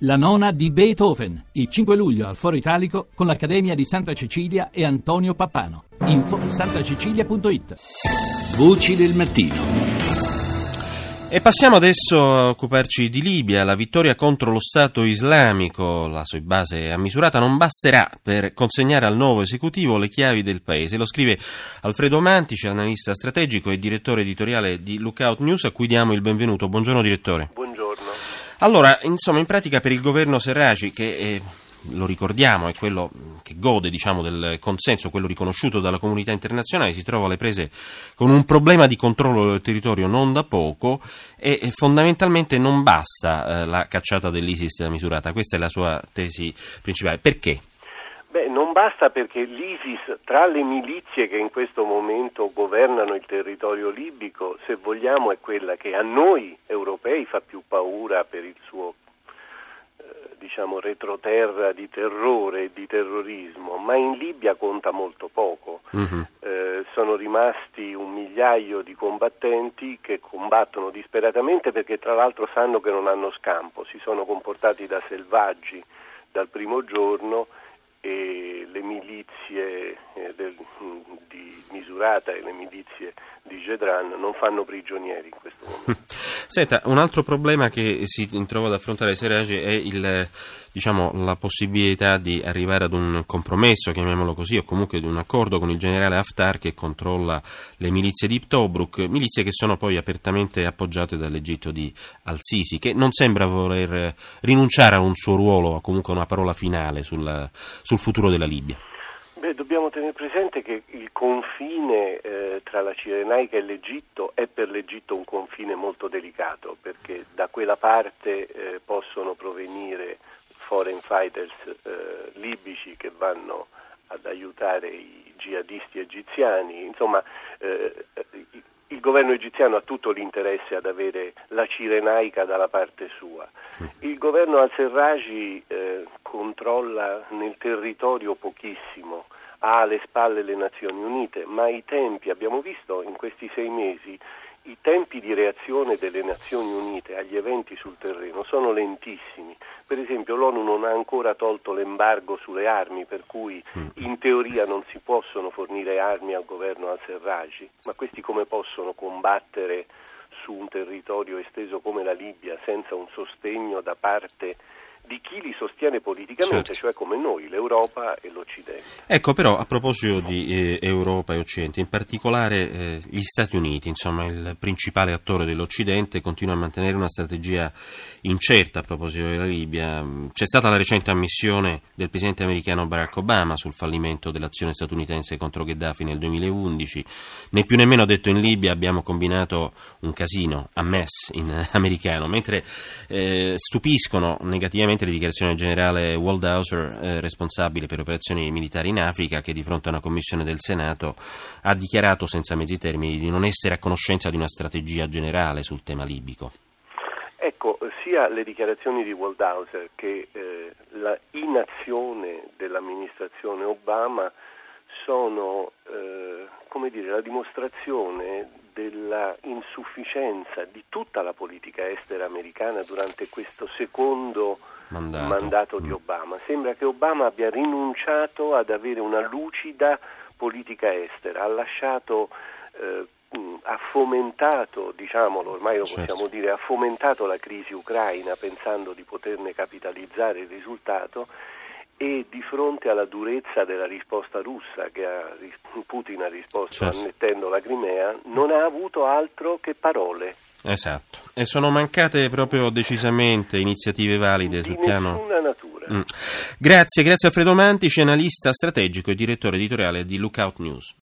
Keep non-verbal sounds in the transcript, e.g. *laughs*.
La nona di Beethoven, il 5 luglio al Foro Italico con l'Accademia di Santa Cecilia e Antonio Pappano. Info santacecilia.it Voci del mattino. E passiamo adesso a occuparci di Libia. La vittoria contro lo Stato islamico, la sua base a misurata, non basterà per consegnare al nuovo esecutivo le chiavi del paese. Lo scrive Alfredo Mantici, analista strategico e direttore editoriale di Lookout News, a cui diamo il benvenuto. Buongiorno direttore. Allora, insomma, in pratica per il governo Serraci, che eh, lo ricordiamo è quello che gode diciamo, del consenso, quello riconosciuto dalla comunità internazionale, si trova alle prese con un problema di controllo del territorio non da poco e, e fondamentalmente non basta eh, la cacciata dell'ISIS misurata. Questa è la sua tesi principale. Perché? Beh, non basta perché l'ISIS, tra le milizie che in questo momento governano il territorio libico, se vogliamo è quella che a noi europei fa più paura per il suo eh, diciamo retroterra di terrore e di terrorismo, ma in Libia conta molto poco. Uh-huh. Eh, sono rimasti un migliaio di combattenti che combattono disperatamente perché tra l'altro sanno che non hanno scampo, si sono comportati da selvaggi dal primo giorno e le milizie eh, del, di Misurata e le milizie di Gedran non fanno prigionieri in questo momento. *laughs* Senta, un altro problema che si trova ad affrontare Serage è il, diciamo, la possibilità di arrivare ad un compromesso, chiamiamolo così, o comunque di un accordo con il generale Haftar che controlla le milizie di Tobruk, milizie che sono poi apertamente appoggiate dall'Egitto di Al-Sisi, che non sembra voler rinunciare a un suo ruolo, o comunque a una parola finale sul, sul futuro della Libia. Beh, dobbiamo tenere presente che il confine eh, tra la Cirenaica e l'Egitto è per l'Egitto un confine molto delicato perché da quella parte eh, possono provenire foreign fighters eh, libici che vanno ad aiutare i jihadisti egiziani, insomma eh, il governo egiziano ha tutto l'interesse ad avere la Cirenaica dalla parte sua. Il governo al-Serraj eh, controlla nel territorio pochissimo, ha alle spalle le Nazioni Unite, ma i tempi, abbiamo visto in questi sei mesi, i tempi di reazione delle Nazioni Unite agli eventi sul terreno sono lentissimi. Per esempio l'ONU non ha ancora tolto l'embargo sulle armi, per cui mm. in teoria non si possono fornire armi al governo al-Serraj, ma questi come possono combattere su un territorio esteso come la Libia senza un sostegno da parte di chi li sostiene politicamente, certo. cioè come noi, l'Europa e l'Occidente. Ecco però a proposito di eh, Europa e Occidente, in particolare eh, gli Stati Uniti, insomma il principale attore dell'Occidente, continua a mantenere una strategia incerta a proposito della Libia. C'è stata la recente ammissione del presidente americano Barack Obama sul fallimento dell'azione statunitense contro Gheddafi nel 2011, né più nemmeno ha detto in Libia abbiamo combinato un casino, a mess in eh, americano, mentre eh, stupiscono negativamente le dichiarazioni del generale Waldhauser, eh, responsabile per operazioni militari in Africa, che di fronte a una commissione del Senato ha dichiarato senza mezzi termini di non essere a conoscenza di una strategia generale sul tema libico. Ecco, sia le dichiarazioni di Waldhauser che eh, la inazione dell'amministrazione Obama sono eh, come dire, la dimostrazione della insufficienza di tutta la politica estera americana durante questo secondo mandato, mandato di mm. Obama. Sembra che Obama abbia rinunciato ad avere una lucida politica estera, ha lasciato eh, ha fomentato, diciamolo, ormai lo possiamo certo. dire, ha fomentato la crisi ucraina pensando di poterne capitalizzare il risultato e di fronte alla durezza della risposta russa che ha, Putin ha risposto certo. annettendo la Crimea, non ha avuto altro che parole. Esatto, e sono mancate proprio decisamente iniziative valide di sul piano... natura. Mm. Grazie, grazie a Fredo Mantici, analista strategico e direttore editoriale di Lookout News.